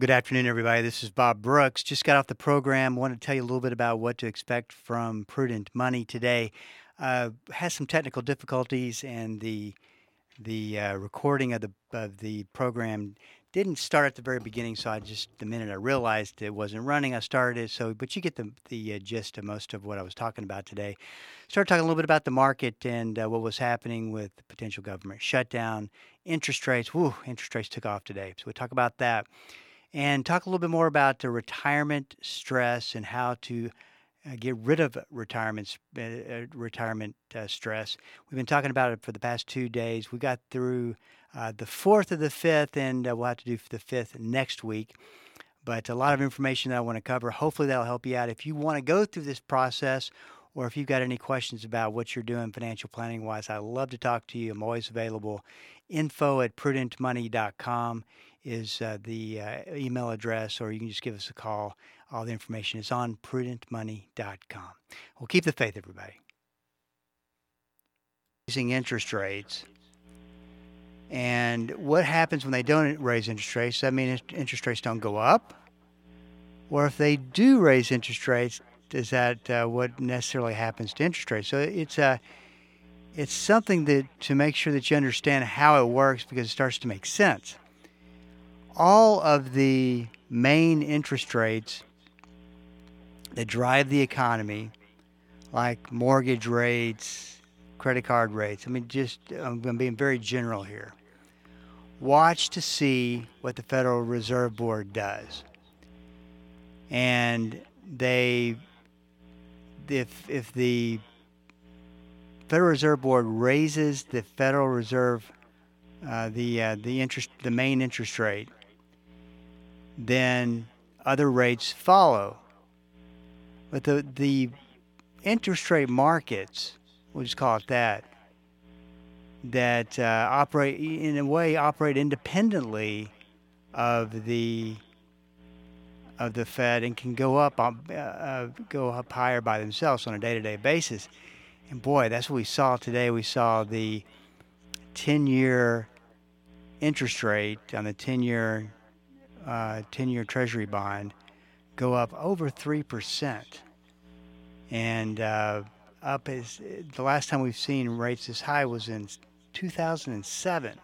Good afternoon, everybody. This is Bob Brooks. Just got off the program. Want to tell you a little bit about what to expect from Prudent Money today. Uh, has some technical difficulties, and the the uh, recording of the of the program didn't start at the very beginning. So I just the minute I realized it wasn't running, I started it. So, but you get the the uh, gist of most of what I was talking about today. Started talking a little bit about the market and uh, what was happening with the potential government shutdown, interest rates. Woo, interest rates took off today. So we talk about that and talk a little bit more about the retirement stress and how to uh, get rid of retirement uh, uh, retirement stress. We've been talking about it for the past two days. We got through the fourth of the fifth, and we'll have to do the fifth next week. But a lot of information that I want to cover. Hopefully, that'll help you out. If you want to go through this process, or if you've got any questions about what you're doing financial planning wise, I love to talk to you. I'm always available. Info at prudentmoney.com is uh, the uh, email address, or you can just give us a call. All the information is on prudentmoney.com. We'll keep the faith, everybody. Raising interest rates. And what happens when they don't raise interest rates? I mean, interest rates don't go up. Or if they do raise interest rates, is that uh, what necessarily happens to interest rates? So it's a uh, it's something that to make sure that you understand how it works because it starts to make sense all of the main interest rates that drive the economy, like mortgage rates, credit card rates, I mean, just I'm being very general here. Watch to see what the Federal Reserve Board does. And they, if, if the Federal Reserve Board raises the Federal Reserve, uh, the, uh, the interest, the main interest rate, then other rates follow. But the, the interest rate markets, we'll just call it that, that uh, operate in a way operate independently of the of the Fed and can go up uh, uh, go up higher by themselves on a day-to-day basis. And boy, that's what we saw today. We saw the 10-year interest rate on the 10-year uh, 10 year Treasury bond go up over 3%. And uh, up as the last time we've seen rates this high was in 2007.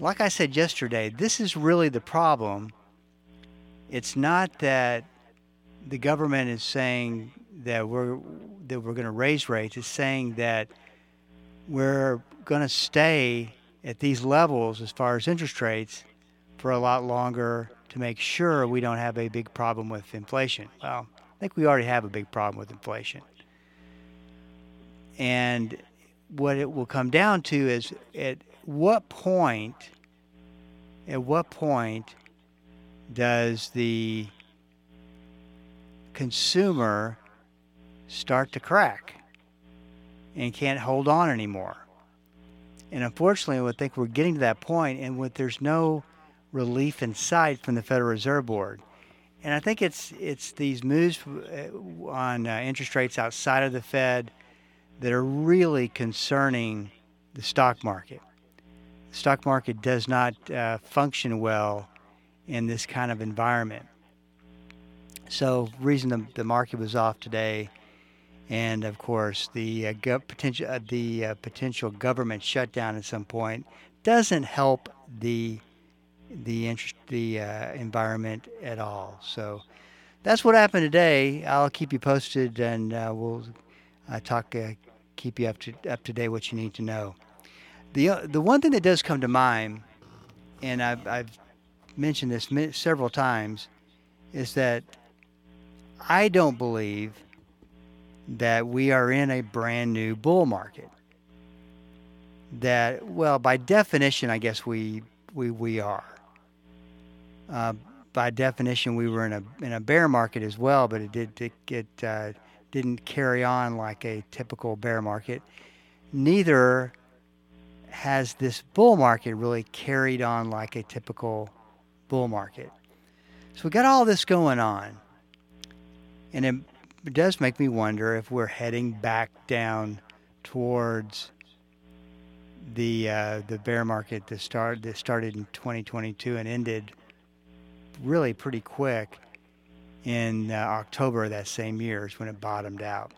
Like I said yesterday, this is really the problem. It's not that the government is saying that we're that we're going to raise rates. It's saying that we're going to stay at these levels as far as interest rates for a lot longer to make sure we don't have a big problem with inflation. Well, I think we already have a big problem with inflation. And what it will come down to is at what point at what point does the consumer start to crack and can't hold on anymore? And unfortunately, I think we're getting to that point, and with there's no relief in sight from the Federal Reserve Board. And I think it's it's these moves uh, on uh, interest rates outside of the Fed that are really concerning the stock market. The stock market does not uh, function well in this kind of environment. So, reason the, the market was off today, and of course the uh, potential uh, the uh, potential government shutdown at some point doesn't help the the interest, the uh, environment at all. So that's what happened today. I'll keep you posted, and uh, we'll uh, talk, uh, keep you up to up to date what you need to know. The uh, the one thing that does come to mind, and I've, I've mentioned this several times, is that I don't believe that we are in a brand new bull market. That well, by definition, I guess we we we are. Uh, by definition, we were in a in a bear market as well, but it did it, uh, didn't carry on like a typical bear market. Neither has this bull market really carried on like a typical bull market. So we got all this going on, and it, it does make me wonder if we're heading back down towards the uh, the bear market that start that started in 2022 and ended really pretty quick in uh, October of that same year is when it bottomed out.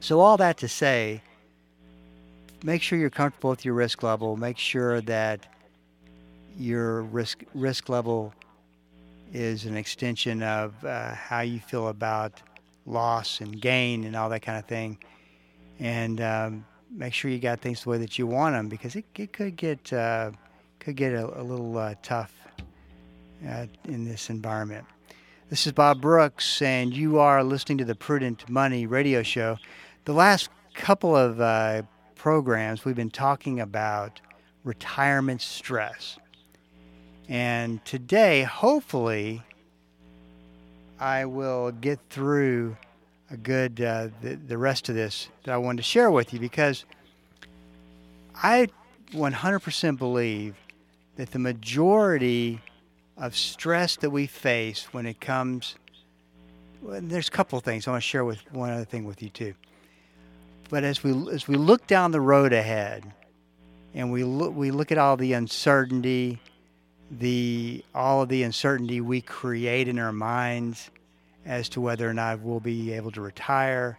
So all that to say, make sure you're comfortable with your risk level. Make sure that your risk risk level is an extension of uh, how you feel about loss and gain and all that kind of thing. And um, make sure you got things the way that you want them because it, it could get uh, could get a, a little uh, tough in this environment. This is Bob Brooks, and you are listening to the Prudent Money Radio Show. The last couple of uh, programs, we've been talking about retirement stress. And today, hopefully, I will get through a good uh, the, the rest of this that I wanted to share with you because I 100% believe that the majority of stress that we face when it comes well, there's a couple of things I want to share with one other thing with you too. But as we as we look down the road ahead and we look we look at all the uncertainty the all of the uncertainty we create in our minds as to whether or not we'll be able to retire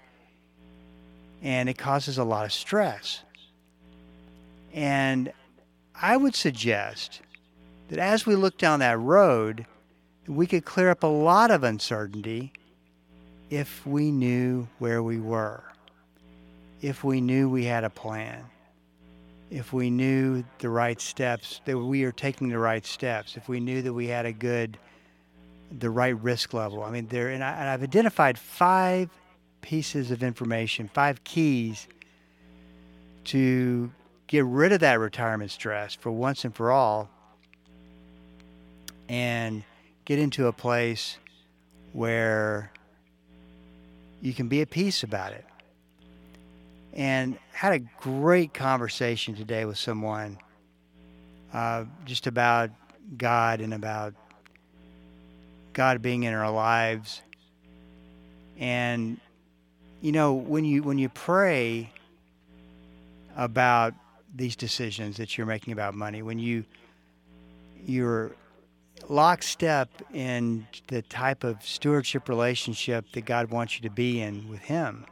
and it causes a lot of stress and i would suggest that as we look down that road we could clear up a lot of uncertainty if we knew where we were if we knew we had a plan if we knew the right steps, that we are taking the right steps, if we knew that we had a good, the right risk level. I mean, there, and, I, and I've identified five pieces of information, five keys to get rid of that retirement stress for once and for all and get into a place where you can be at peace about it and had a great conversation today with someone uh, just about God and about God being in our lives. And you know, when you when you pray about these decisions that you're making about money, when you you're lockstep in the type of stewardship relationship that God wants you to be in with Him.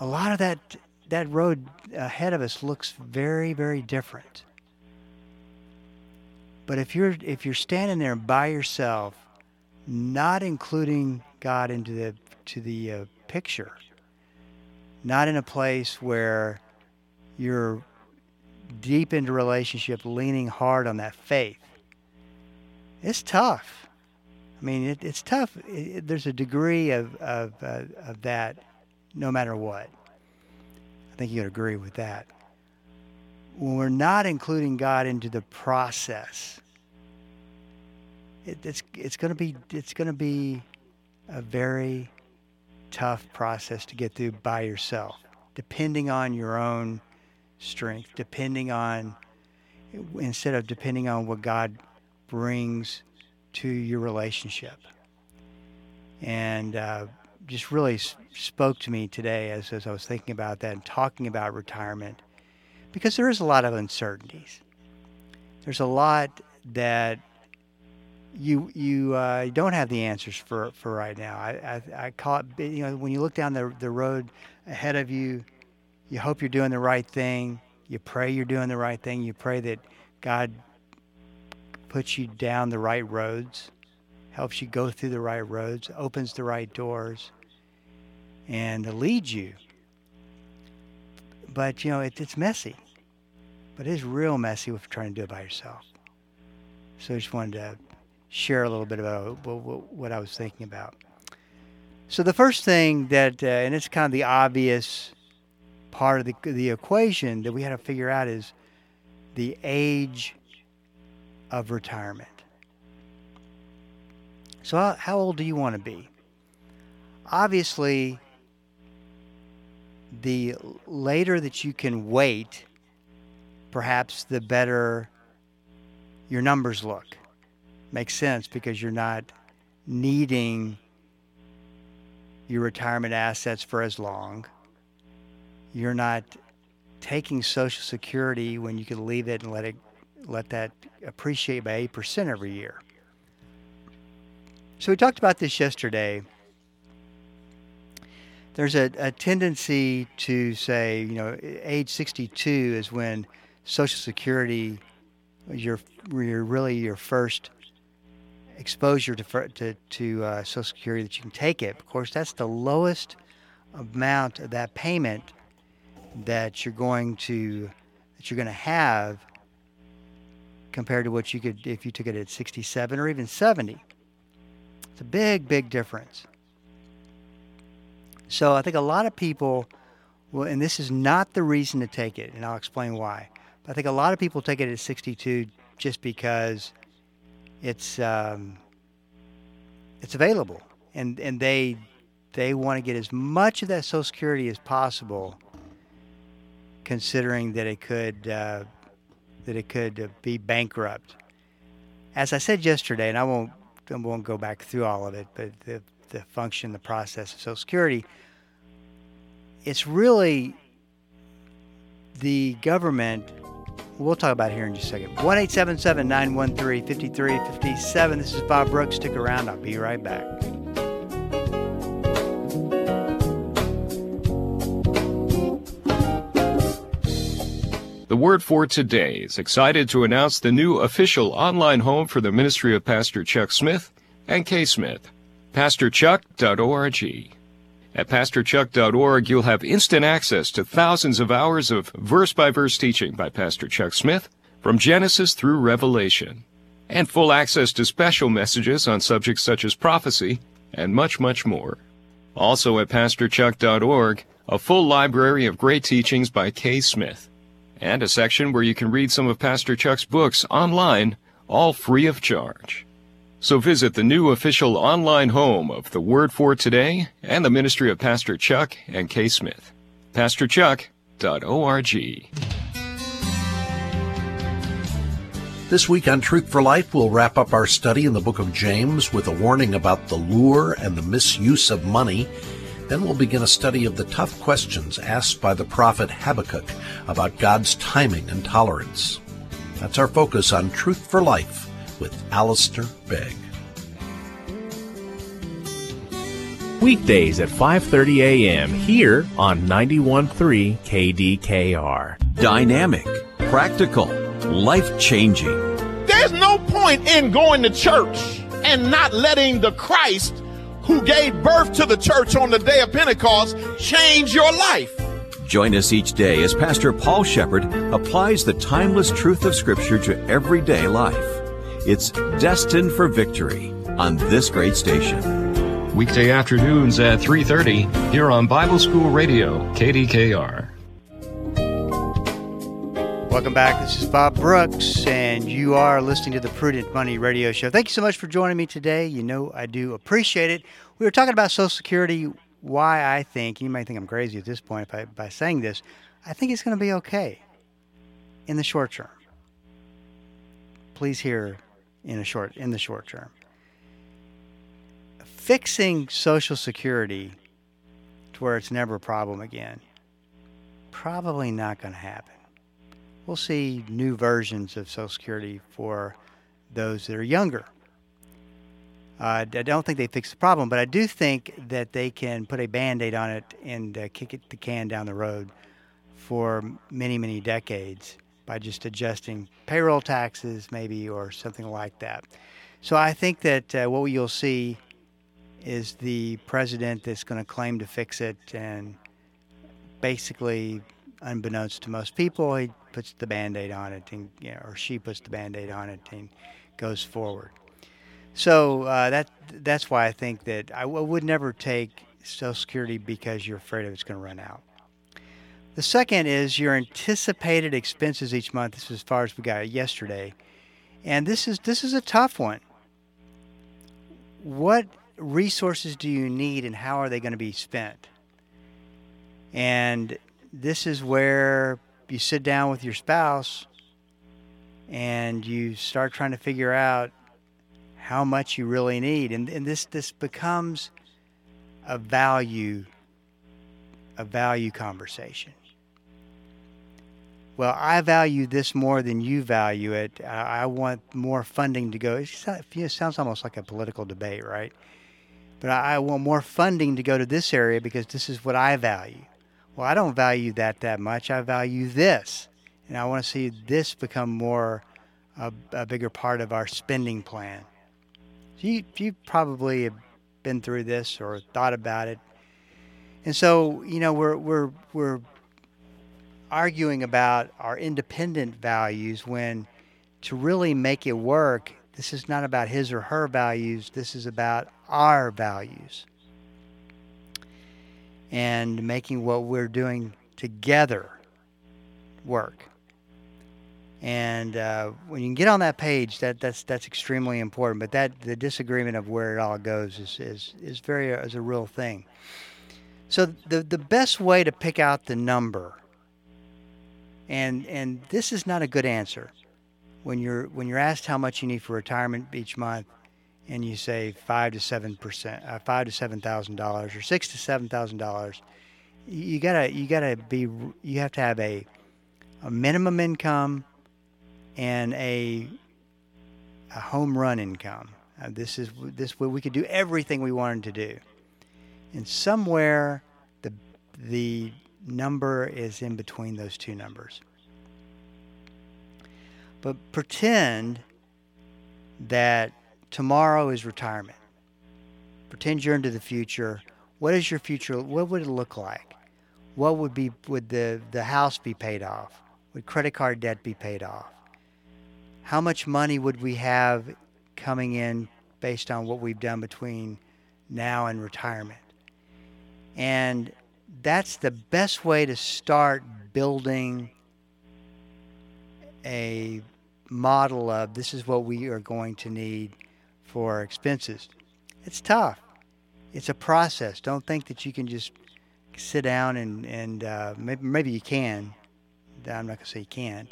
A lot of that that road ahead of us looks very very different. But if you're if you're standing there by yourself not including god into the to the uh, picture not in a place where you're deep into relationship leaning hard on that faith it's tough i mean it, it's tough it, there's a degree of of, uh, of that no matter what. I think you'd agree with that. When we're not including God into the process, it, it's it's going to be it's going to be a very tough process to get through by yourself, depending on your own strength, depending on instead of depending on what God brings to your relationship. And uh, just really spoke to me today as, as I was thinking about that and talking about retirement because there is a lot of uncertainties. There's a lot that you you uh, don't have the answers for, for right now. I, I, I call it, you know, when you look down the, the road ahead of you, you hope you're doing the right thing. You pray you're doing the right thing. You pray that God puts you down the right roads, helps you go through the right roads, opens the right doors and leads you. But, you know, it, it's messy. But it is real messy you're trying to do it by yourself. So I just wanted to share a little bit about what, what I was thinking about. So the first thing that, uh, and it's kind of the obvious part of the, the equation that we had to figure out is the age of retirement. So how, old do you want to be? Obviously, the later that you can wait, perhaps the better your numbers look. Makes sense because you're not needing your retirement assets for as long. You're not taking Social Security when you can leave it and let it let that appreciate by eight percent every year. So we talked about this yesterday. There's a, a tendency to say, you know, age 62 is when Social Security, your, your really your first exposure to to, to uh, Social Security that you can take it. Of course, that's the lowest amount of that payment that you're going to that you're going to have compared to what you could if you took it at 67 or even 70. It's a big, big difference. So I think a lot of people, well, and this is not the reason to take it, and I'll explain why. But I think a lot of people take it at 62 just because it's um, it's available, and and they they want to get as much of that Social Security as possible, considering that it could uh, that it could be bankrupt. As I said yesterday, and I won't I won't go back through all of it, but the the function, the process of Social Security, it's really the government We'll talk about here in just a second. 1 877 913 5357. This is Bob Brooks. Stick around. I'll be right back. The Word for Today is excited to announce the new official online home for the ministry of Pastor Chuck Smith and Kay Smith, pastorchuck.org. At PastorChuck.org, you'll have instant access to thousands of hours of verse by verse teaching by Pastor Chuck Smith from Genesis through Revelation, and full access to special messages on subjects such as prophecy and much, much more. Also at PastorChuck.org, a full library of great teachings by Kay Smith, and a section where you can read some of Pastor Chuck's books online, all free of charge. So visit the new official online home of the Word for Today and the ministry of Pastor Chuck and Kay Smith. PastorChuck.org. This week on Truth for Life, we'll wrap up our study in the book of James with a warning about the lure and the misuse of money. Then we'll begin a study of the tough questions asked by the prophet Habakkuk about God's timing and tolerance. That's our focus on Truth for Life with Alistair Begg. Weekdays at 5:30 a.m. here on 91.3 KDKR. Dynamic, practical, life-changing. There's no point in going to church and not letting the Christ who gave birth to the church on the day of Pentecost change your life. Join us each day as Pastor Paul Sheppard applies the timeless truth of Scripture to everyday life. It's destined for victory on this great station. Weekday afternoons at 3:30 here on Bible School Radio, KDKR. Welcome back. This is Bob Brooks, and you are listening to the Prudent Money Radio Show. Thank you so much for joining me today. You know I do appreciate it. We were talking about Social Security, why I think, you might think I'm crazy at this point by, by saying this, I think it's going to be okay in the short term. Please hear in a short in the short term. Fixing Social Security to where it's never a problem again, probably not going to happen. We'll see new versions of Social Security for those that are younger. Uh, I don't think they fix the problem, but I do think that they can put a band aid on it and uh, kick it, the can down the road for many, many decades by just adjusting payroll taxes, maybe, or something like that. So I think that uh, what you'll see is the president that's going to claim to fix it, and basically, unbeknownst to most people, he puts the band aid on it, and, you know, or she puts the band aid on it and goes forward. So uh, that that's why I think that I w- would never take Social Security because you're afraid of it's going to run out. The second is your anticipated expenses each month. This is as far as we got yesterday. And this is this is a tough one. What resources do you need and how are they going to be spent? And this is where you sit down with your spouse and you start trying to figure out how much you really need. And, and this this becomes a value a value conversation well, I value this more than you value it. I, want more funding to go. It sounds almost like a political debate, right? But I want more funding to go to this area because this is what I value. Well, I don't value that that much. I value this, and I want to see this become more a, a bigger part of our spending plan. You you probably have been through this or thought about it, and so you know we're we're we're arguing about our independent values when to really make it work, this is not about his or her values, this is about our values. And making what we're doing together work. And uh, when you can get on that page, that, that's that's extremely important. But that the disagreement of where it all goes is is, is very is a real thing. So the the best way to pick out the number and and this is not a good answer. When you're when you're asked how much you need for retirement each month, and you say five to seven percent, uh, five to seven thousand dollars, or six to seven thousand dollars, you gotta you gotta be you have to have a a minimum income and a a home run income. Uh, this is this way we could do everything we wanted to do, and somewhere the the number is in between those two numbers. But pretend that tomorrow is retirement. Pretend you're into the future. What is your future? What would it look like? What would be would the, the house be paid off? Would credit card debt be paid off? How much money would we have coming in based on what we've done between now and retirement? And that's the best way to start building a model of this is what we are going to need for expenses. It's tough. It's a process. Don't think that you can just sit down and and uh, maybe maybe you can. I'm not gonna say you can't,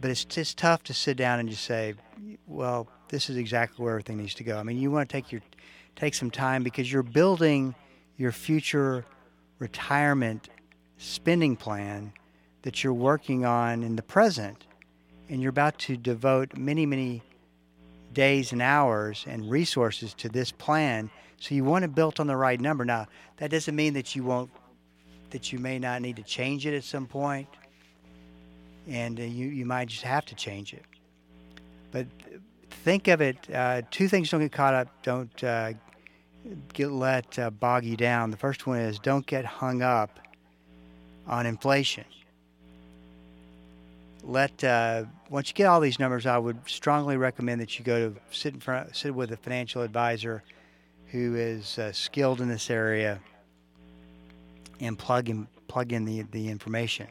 but it's just tough to sit down and just say, well, this is exactly where everything needs to go. I mean, you want to take your take some time because you're building your future retirement spending plan that you're working on in the present and you're about to devote many many days and hours and resources to this plan so you want it built on the right number now that doesn't mean that you won't that you may not need to change it at some point and uh, you, you might just have to change it but think of it uh, two things don't get caught up don't uh, get let uh, bog you down. The first one is don't get hung up on inflation. Let uh, once you get all these numbers, I would strongly recommend that you go to sit in front, sit with a financial advisor who is uh, skilled in this area and plug in plug in the the information.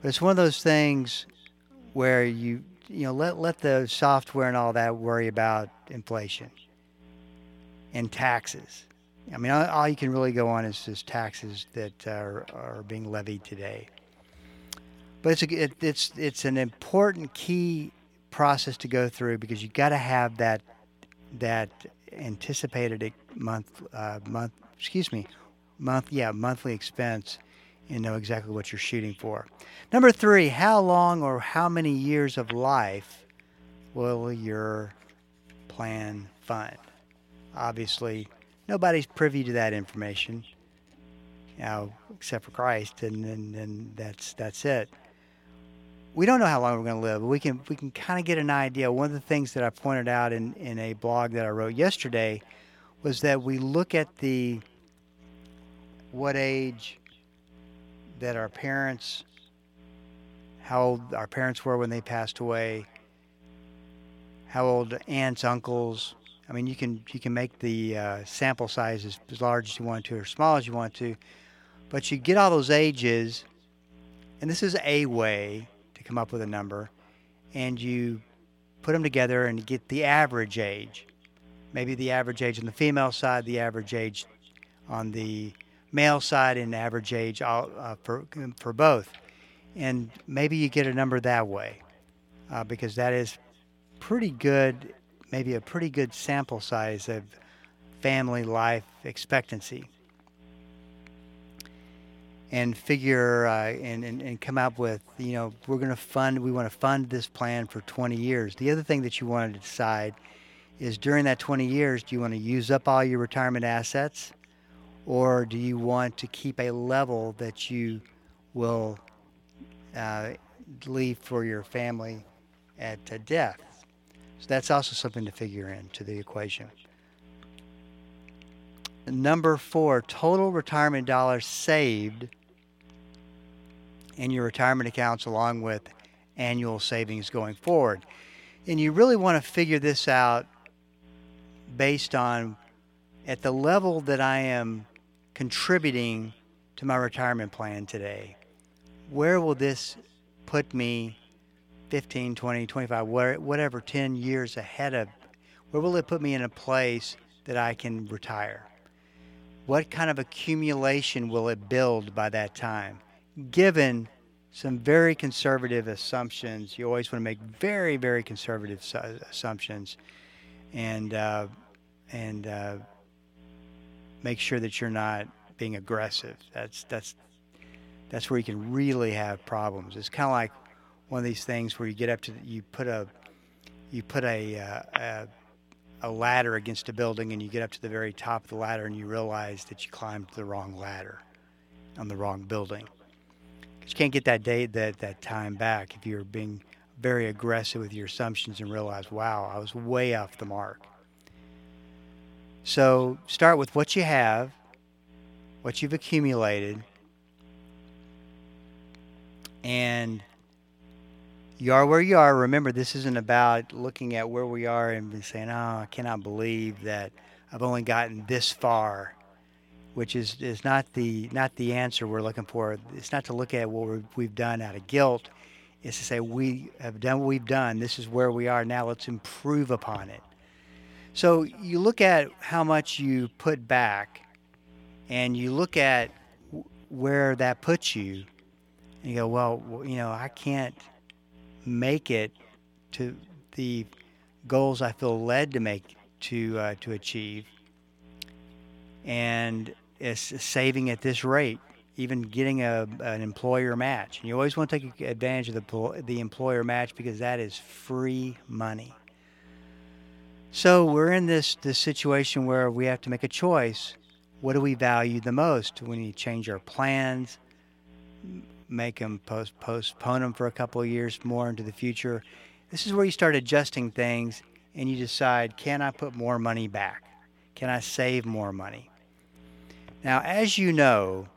But it's one of those things where you you know let let the software and all that worry about inflation and taxes. I mean, all, all you can really go on is just taxes that are, are being levied today. But it's a, it, it's it's an important key process to go through because you got to have that that anticipated month uh, month excuse me month yeah monthly expense and know exactly what you're shooting for. Number three, how long or how many years of life will your plan fund? obviously, nobody's privy to that information, you except for Christ, and, and, and that's that's it. We don't know how long we're going to live, but we can we can kind of get an idea. One of the things that I pointed out in, in a blog that I wrote yesterday was that we look at the what age that our parents how old our parents were when they passed away, how old aunts, uncles, I mean, you can you can make the uh, sample size as, as large as you want to or small as you want to, but you get all those ages, and this is a way come up with a number, and you put them together and get the average age. Maybe the average age on the female side, the average age on the male side, and average age all, uh, for for both, and maybe you get a number that way, uh, because that is pretty good maybe a pretty good sample size of family life expectancy. And figure uh, and, and, and come up with, you know, we're going to fund, we want to fund this plan for 20 years. The other thing that you want to decide is during that 20 years, do you want to use up all your retirement assets or do you want to keep a level that you will uh, leave for your family at uh, death? So that's also something to figure into the equation. Number four, total retirement dollars saved in your retirement accounts along with annual savings going forward. And you really want to figure this out based on at the level that I am contributing to my retirement plan today. Where will this put me 15, 20, 25, whatever, 10 years ahead of? Where will it put me in a place that I can retire? What kind of accumulation will it build by that time? Given some very conservative assumptions. You always want to make very, very conservative assumptions, and uh, and uh, make sure that you're not being aggressive. That's that's that's where you can really have problems. It's kind of like one of these things where you get up to you put a you put a, uh, a a ladder against a building and you get up to the very top of the ladder and you realize that you climbed the wrong ladder on the wrong building you can't get that day that that time back if you're being very aggressive with your assumptions and realize, wow, I was way off the mark. So start with what you have, what you've accumulated, and you are where you are. Remember, this isn't about looking at where we are and saying, oh, I cannot believe that I've only gotten this far which is, is not the not the answer we're looking for. It's not to look at what we've done out of guilt. It's to say we have done what we've done. This is where we are now. Let's improve upon it. So you look at how much you put back, and you look at where that puts you, and you go, well, you know, I can't make it to the goals I feel led to make to uh, to achieve and is saving at this rate, even getting a, an employer match. And you always want to take advantage of the, the employer match because that is free money. So we're in this, this situation where we have to make a choice. What do we value the most? We need to change our plans, make them post, postpone them for a couple of years more into the future. This is where you start adjusting things and you decide can I put more money back? Can I save more money? Now, as you know,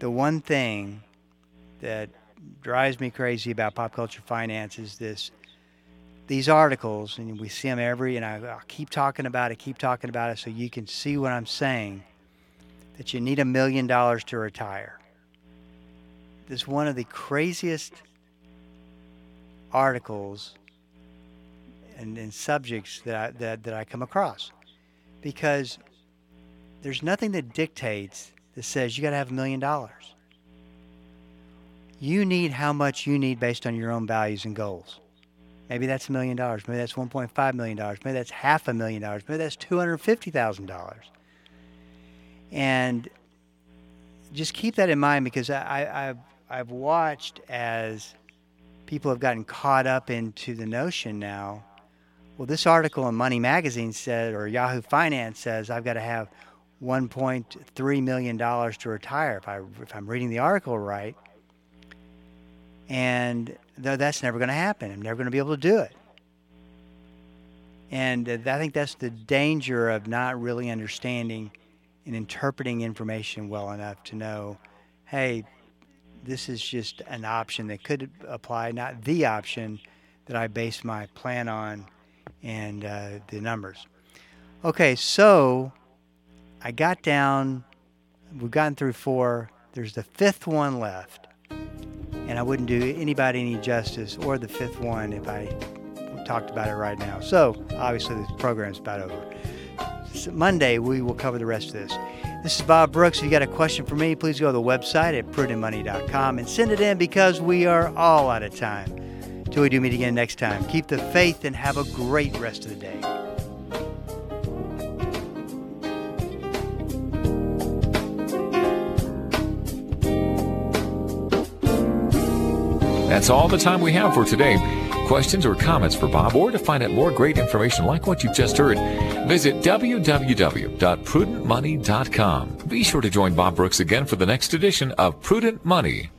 the one thing that drives me crazy about pop culture finance is this these articles, and we see them every, and I, will keep talking about it, keep talking about it, so you can see what I'm saying. That you need a million dollars to retire. This is one of the craziest articles and, and subjects that I, that, that I come across, because there's nothing that dictates that says you got to have a million dollars. You need how much you need based on your own values and goals. Maybe that's a million dollars. Maybe that's $1.5 million. Maybe that's half a million dollars. Maybe that's $250,000. And just keep that in mind because I, have I've watched as people have gotten caught up into the notion now. Well, this article in Money Magazine said, or Yahoo Finance says, I've got to have 1.3 million dollars to retire if I if I'm reading the article right. And that's never going to happen. I'm never going to be able to do it. And I think that's the danger of not really understanding and interpreting information well enough to know, hey, this is just an option that could apply, not the option that I base my plan on and uh, the numbers. Okay, so I got down, we've gotten through four. There's the fifth one left. And I wouldn't do anybody any justice or the fifth one if I talked about it right now. So, obviously, this program's about over. So Monday, we will cover the rest of this. This is Bob Brooks. If you got a question for me, please go to the website at prudentmoney.com and send it in because we are all out of time. Till we do meet again next time, keep the faith and have a great rest of the day. That's all the time we have for today. Questions or comments for Bob or to find out more great information like what you've just heard, visit www.prudentmoney.com. Be sure to join Bob Brooks again for the next edition of Prudent Money.